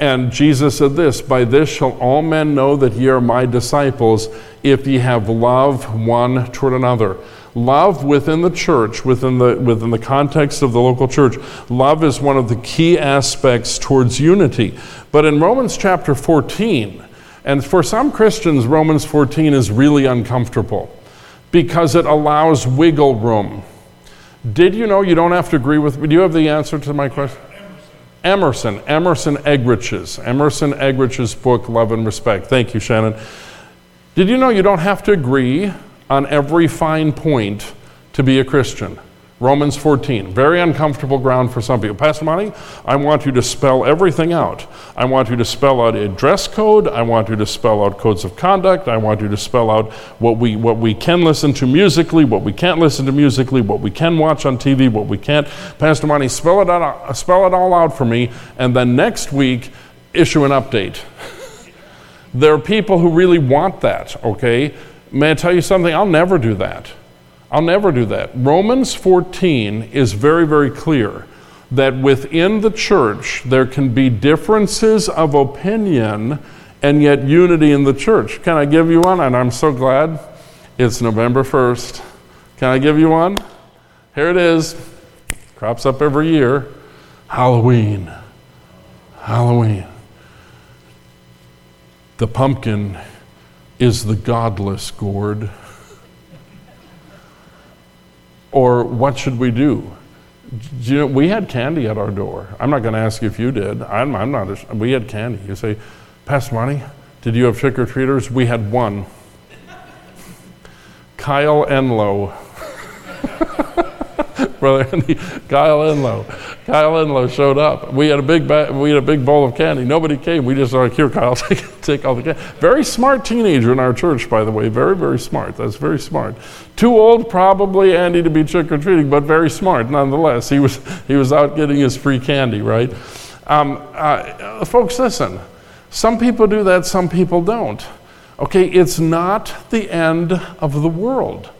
And Jesus said this By this shall all men know that ye are my disciples, if ye have love one toward another. Love within the church, within the, within the context of the local church, love is one of the key aspects towards unity. But in Romans chapter 14, and for some Christians, Romans 14 is really uncomfortable because it allows wiggle room. Did you know you don't have to agree with me? Do you have the answer to my question? Emerson, Emerson Eggerichs, Emerson Eggerichs' book, Love and Respect. Thank you, Shannon. Did you know you don't have to agree on every fine point to be a Christian? Romans 14, very uncomfortable ground for some people. Pastor Monty, I want you to spell everything out. I want you to spell out a dress code. I want you to spell out codes of conduct. I want you to spell out what we, what we can listen to musically, what we can't listen to musically, what we can watch on TV, what we can't. Pastor Monty, spell it, out, spell it all out for me, and then next week, issue an update. there are people who really want that, okay? May I tell you something? I'll never do that. I'll never do that. Romans 14 is very, very clear that within the church there can be differences of opinion and yet unity in the church. Can I give you one? And I'm so glad it's November 1st. Can I give you one? Here it is. Crops up every year. Halloween. Halloween. The pumpkin is the godless gourd. Or what should we do? do you know, we had candy at our door. I'm not going to ask if you did. I'm, I'm not. A, we had candy. You say, Pastor Monty, did you have trick or treaters? We had one. Kyle Enlow. Brother Andy, Kyle Enlow. Kyle Enlow showed up. We had a big ba- we had a big bowl of candy. Nobody came. We just like, here, Kyle, take, take all the candy. Very smart teenager in our church, by the way. Very, very smart. That's very smart. Too old, probably, Andy, to be trick or treating, but very smart nonetheless. He was he was out getting his free candy, right? Um, uh, folks, listen. Some people do that. Some people don't. Okay, it's not the end of the world.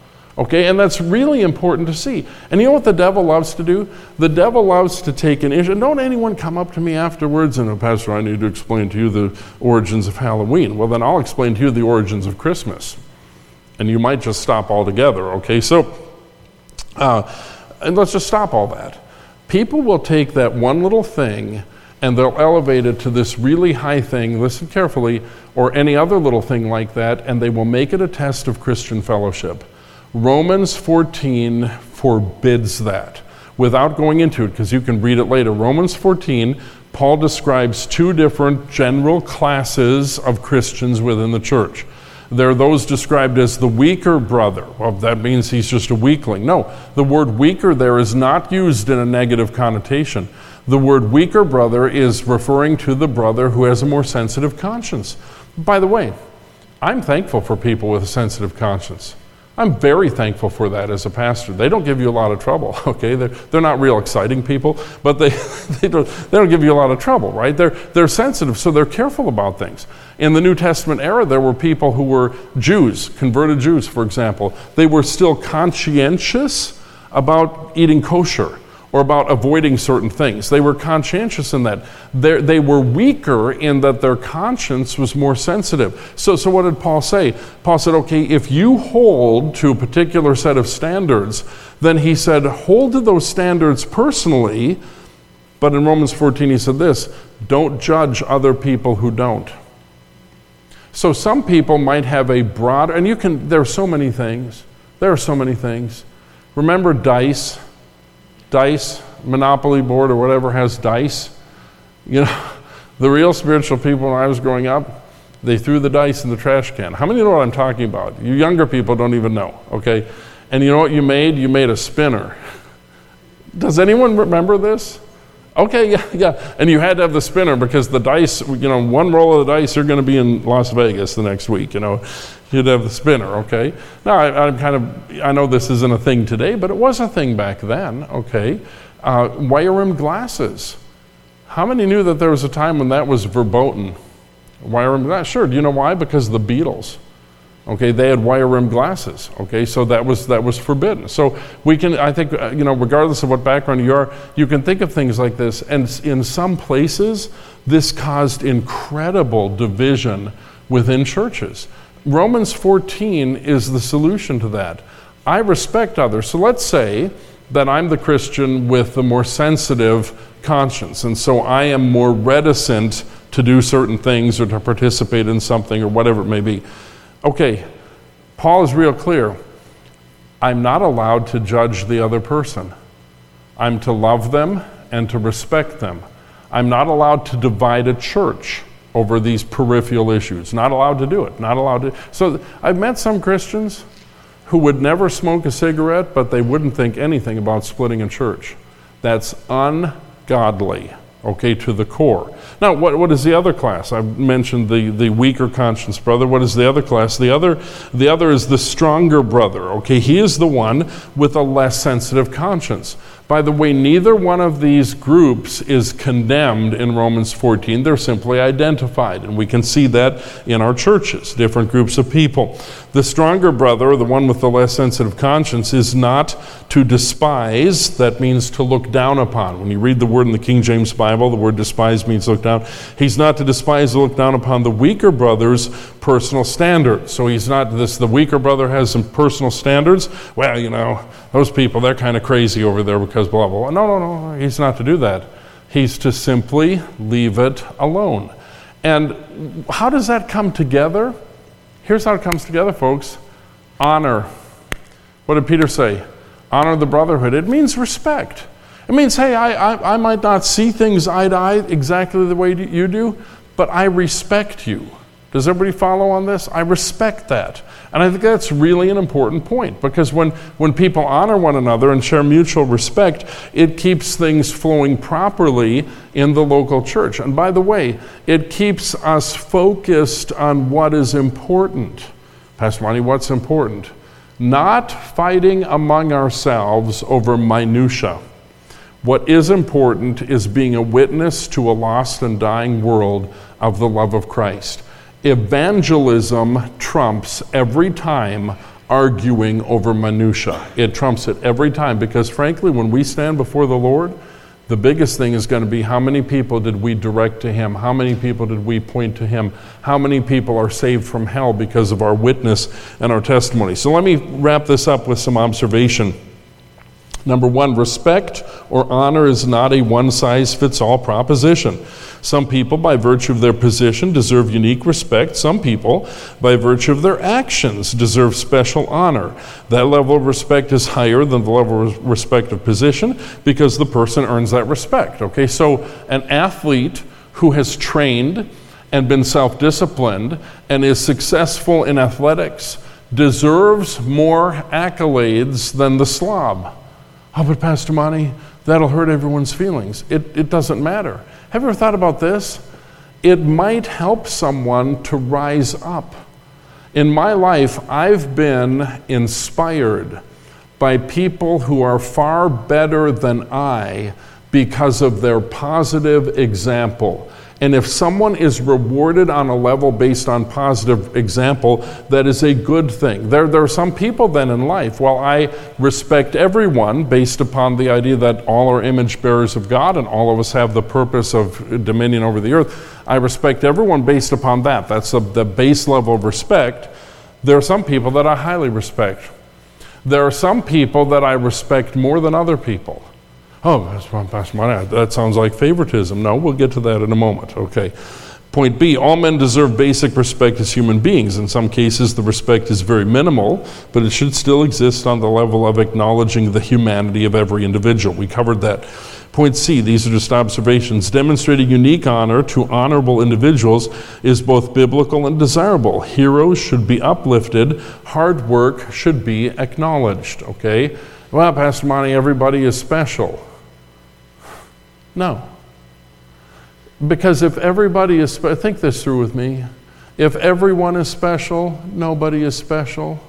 Okay, and that's really important to see. And you know what the devil loves to do? The devil loves to take an issue. And don't anyone come up to me afterwards and, oh, Pastor, I need to explain to you the origins of Halloween. Well, then I'll explain to you the origins of Christmas. And you might just stop altogether, okay? So, uh, and let's just stop all that. People will take that one little thing and they'll elevate it to this really high thing, listen carefully, or any other little thing like that, and they will make it a test of Christian fellowship. Romans 14 forbids that. Without going into it, because you can read it later, Romans 14, Paul describes two different general classes of Christians within the church. There are those described as the weaker brother. Well, that means he's just a weakling. No, the word weaker there is not used in a negative connotation. The word weaker brother is referring to the brother who has a more sensitive conscience. By the way, I'm thankful for people with a sensitive conscience. I'm very thankful for that as a pastor. They don't give you a lot of trouble, okay? They're, they're not real exciting people, but they, they, don't, they don't give you a lot of trouble, right? They're, they're sensitive, so they're careful about things. In the New Testament era, there were people who were Jews, converted Jews, for example. They were still conscientious about eating kosher or about avoiding certain things. They were conscientious in that. They're, they were weaker in that their conscience was more sensitive. So, so, what did Paul say? Paul said, okay, if you hold to a particular set of standards, then he said, hold to those standards personally. But in Romans 14, he said this don't judge other people who don't. So some people might have a broader, and you can, there are so many things. There are so many things. Remember dice? Dice, Monopoly board or whatever has dice. You know, the real spiritual people when I was growing up, they threw the dice in the trash can. How many know what I'm talking about? You younger people don't even know, okay? And you know what you made? You made a spinner. Does anyone remember this? Okay, yeah, yeah. And you had to have the spinner because the dice, you know, one roll of the dice, you're going to be in Las Vegas the next week, you know. You'd have the spinner, okay? Now, I, am kind of, I know this isn't a thing today, but it was a thing back then, okay? Uh, wire rimmed glasses. How many knew that there was a time when that was verboten? Wire rimmed glasses? Sure. Do you know why? Because the Beatles. Okay, they had wire rimmed glasses. Okay, so that was that was forbidden. So we can, I think, uh, you know, regardless of what background you are, you can think of things like this. And in some places, this caused incredible division within churches. Romans 14 is the solution to that. I respect others. So let's say that I'm the Christian with the more sensitive conscience, and so I am more reticent to do certain things or to participate in something or whatever it may be. Okay, Paul is real clear. I'm not allowed to judge the other person. I'm to love them and to respect them. I'm not allowed to divide a church over these peripheral issues. Not allowed to do it. Not allowed to. So I've met some Christians who would never smoke a cigarette, but they wouldn't think anything about splitting a church. That's ungodly okay, to the core. Now, what, what is the other class? I've mentioned the, the weaker conscience brother. What is the other class? The other, the other is the stronger brother, okay? He is the one with a less sensitive conscience. By the way, neither one of these groups is condemned in Romans 14. They're simply identified, and we can see that in our churches, different groups of people. The stronger brother, the one with the less sensitive conscience, is not to despise. That means to look down upon. When you read the word in the King James Bible, the word despise means look down. He's not to despise or look down upon the weaker brother's personal standards. So he's not this, the weaker brother has some personal standards. Well, you know, those people, they're kind of crazy over there because blah, blah, blah. No, no, no, he's not to do that. He's to simply leave it alone. And how does that come together? Here's how it comes together, folks honor. What did Peter say? Honor the brotherhood. It means respect. It means, hey, I, I, I might not see things eye to eye exactly the way you do, but I respect you. Does everybody follow on this? I respect that. And I think that's really an important point because when, when people honor one another and share mutual respect, it keeps things flowing properly in the local church. And by the way, it keeps us focused on what is important. Pastor Monty, what's important? Not fighting among ourselves over minutiae. What is important is being a witness to a lost and dying world of the love of Christ evangelism trumps every time arguing over minutia. It trumps it every time because frankly when we stand before the Lord, the biggest thing is going to be how many people did we direct to him? How many people did we point to him? How many people are saved from hell because of our witness and our testimony? So let me wrap this up with some observation. Number one, respect or honor is not a one size fits all proposition. Some people, by virtue of their position, deserve unique respect. Some people, by virtue of their actions, deserve special honor. That level of respect is higher than the level of respect of position because the person earns that respect. Okay, so an athlete who has trained and been self disciplined and is successful in athletics deserves more accolades than the slob. Oh, but Pastor Monty, that'll hurt everyone's feelings. It, it doesn't matter. Have you ever thought about this? It might help someone to rise up. In my life, I've been inspired by people who are far better than I because of their positive example. And if someone is rewarded on a level based on positive example, that is a good thing. There, there are some people then in life, while I respect everyone based upon the idea that all are image bearers of God and all of us have the purpose of dominion over the earth, I respect everyone based upon that. That's the, the base level of respect. There are some people that I highly respect. There are some people that I respect more than other people. Oh, Pastor that sounds like favoritism. No, we'll get to that in a moment. Okay. Point B all men deserve basic respect as human beings. In some cases, the respect is very minimal, but it should still exist on the level of acknowledging the humanity of every individual. We covered that. Point C, these are just observations. Demonstrating unique honor to honorable individuals is both biblical and desirable. Heroes should be uplifted, hard work should be acknowledged. Okay? Well, Pastor Monty, everybody is special. No. Because if everybody is, spe- think this through with me. If everyone is special, nobody is special.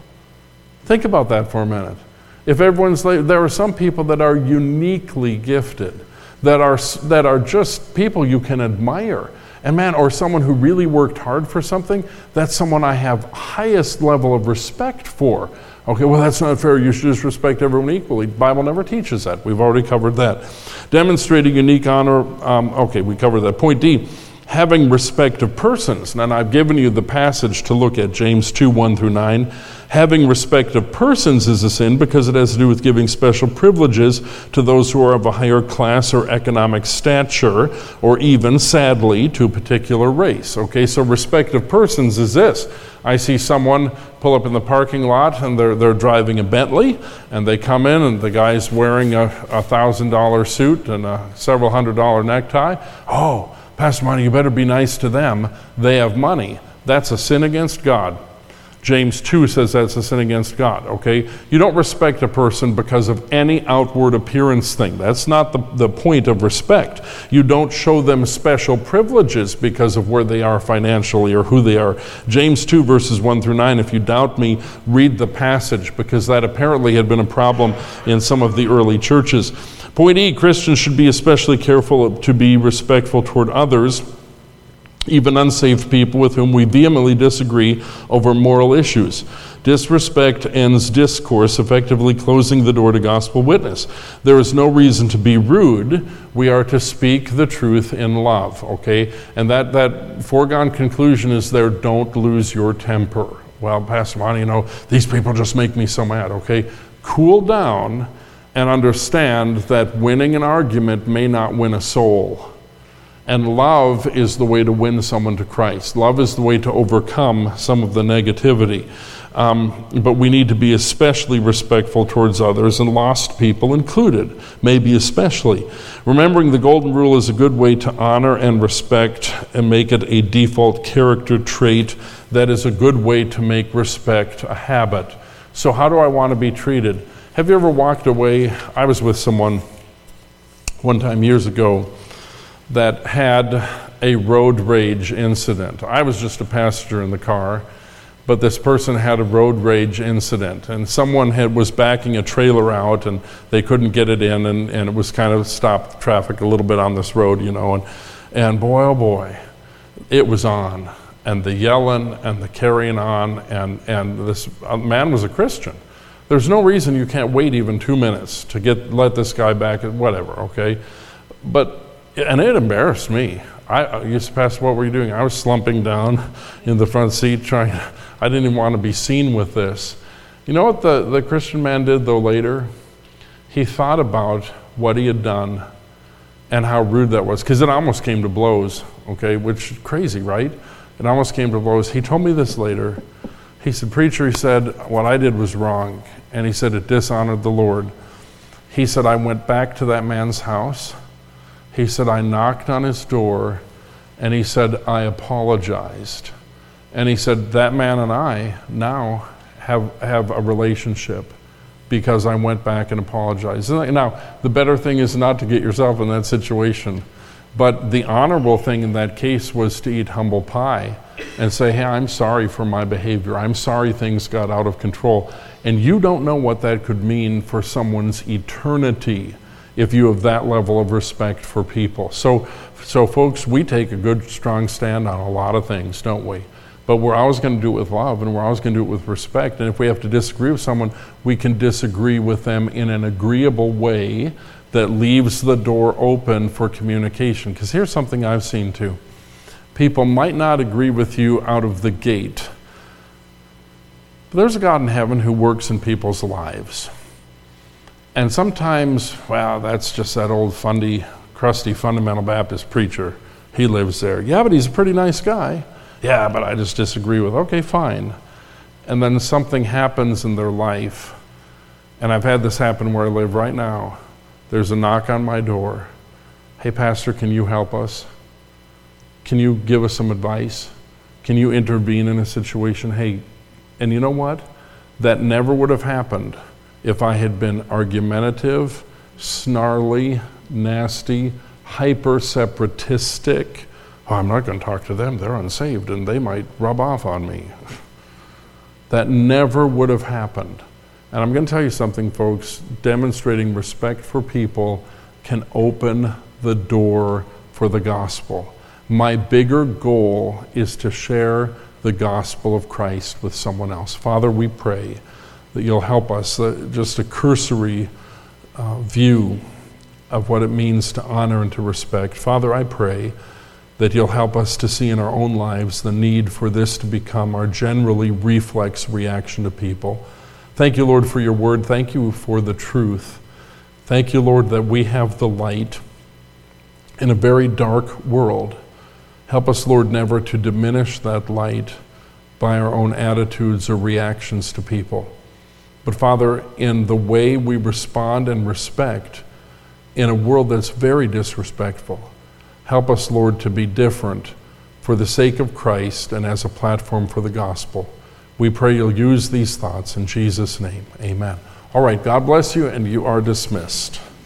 Think about that for a minute. If everyone's, there are some people that are uniquely gifted, that are, that are just people you can admire. And man, or someone who really worked hard for something, that's someone I have highest level of respect for. Okay, well, that's not fair. You should just respect everyone equally. The Bible never teaches that. We've already covered that. Demonstrating unique honor. Um, okay, we covered that. Point D having respect of persons. And I've given you the passage to look at, James 2 1 through 9. Having respect of persons is a sin because it has to do with giving special privileges to those who are of a higher class or economic stature, or even, sadly, to a particular race. Okay, so respect of persons is this. I see someone pull up in the parking lot and they're, they're driving a Bentley, and they come in and the guy's wearing a $1,000 suit and a several hundred dollar necktie. Oh, Pastor Monty, you better be nice to them. They have money. That's a sin against God. James 2 says that's a sin against God, okay? You don't respect a person because of any outward appearance thing. That's not the, the point of respect. You don't show them special privileges because of where they are financially or who they are. James 2, verses 1 through 9, if you doubt me, read the passage because that apparently had been a problem in some of the early churches. Point E Christians should be especially careful to be respectful toward others, even unsaved people with whom we vehemently disagree over moral issues. Disrespect ends discourse, effectively closing the door to gospel witness. There is no reason to be rude. We are to speak the truth in love, okay? And that, that foregone conclusion is there don't lose your temper. Well, Pastor Monty, you know, these people just make me so mad, okay? Cool down and understand that winning an argument may not win a soul. And love is the way to win someone to Christ. Love is the way to overcome some of the negativity. Um, but we need to be especially respectful towards others and lost people included, maybe especially. Remembering the golden rule is a good way to honor and respect and make it a default character trait. That is a good way to make respect a habit. So, how do I want to be treated? Have you ever walked away? I was with someone one time years ago that had a road rage incident. I was just a passenger in the car, but this person had a road rage incident, and someone had, was backing a trailer out, and they couldn't get it in, and, and it was kind of stopped traffic a little bit on this road, you know, and, and boy, oh boy, it was on, and the yelling and the carrying on, and, and this man was a Christian there's no reason you can't wait even two minutes to get let this guy back, whatever, okay? But, and it embarrassed me. I to pass, what were you doing? I was slumping down in the front seat trying, I didn't even want to be seen with this. You know what the, the Christian man did though later? He thought about what he had done and how rude that was, because it almost came to blows, okay, which is crazy, right? It almost came to blows. He told me this later. He said, Preacher, he said, what I did was wrong. And he said, it dishonored the Lord. He said, I went back to that man's house. He said, I knocked on his door. And he said, I apologized. And he said, That man and I now have, have a relationship because I went back and apologized. Now, the better thing is not to get yourself in that situation. But the honorable thing in that case was to eat humble pie and say, Hey, I'm sorry for my behavior. I'm sorry things got out of control. And you don't know what that could mean for someone's eternity if you have that level of respect for people. So, so folks, we take a good, strong stand on a lot of things, don't we? But we're always going to do it with love and we're always going to do it with respect. And if we have to disagree with someone, we can disagree with them in an agreeable way that leaves the door open for communication. Because here's something I've seen too people might not agree with you out of the gate, but there's a God in heaven who works in people's lives. And sometimes, well, that's just that old fundy, crusty fundamental Baptist preacher. He lives there. Yeah, but he's a pretty nice guy. Yeah, but I just disagree with. Okay, fine. And then something happens in their life. And I've had this happen where I live right now. There's a knock on my door. Hey, Pastor, can you help us? Can you give us some advice? Can you intervene in a situation? Hey, and you know what? That never would have happened if I had been argumentative, snarly, nasty, hyper separatistic. Oh, I'm not going to talk to them. They're unsaved and they might rub off on me. That never would have happened. And I'm going to tell you something, folks. Demonstrating respect for people can open the door for the gospel. My bigger goal is to share the gospel of Christ with someone else. Father, we pray that you'll help us. Uh, just a cursory uh, view of what it means to honor and to respect. Father, I pray that you'll help us to see in our own lives the need for this to become our generally reflex reaction to people. Thank you, Lord, for your word. Thank you for the truth. Thank you, Lord, that we have the light in a very dark world. Help us, Lord, never to diminish that light by our own attitudes or reactions to people. But Father, in the way we respond and respect in a world that's very disrespectful, help us, Lord, to be different for the sake of Christ and as a platform for the gospel. We pray you'll use these thoughts in Jesus' name. Amen. All right, God bless you, and you are dismissed.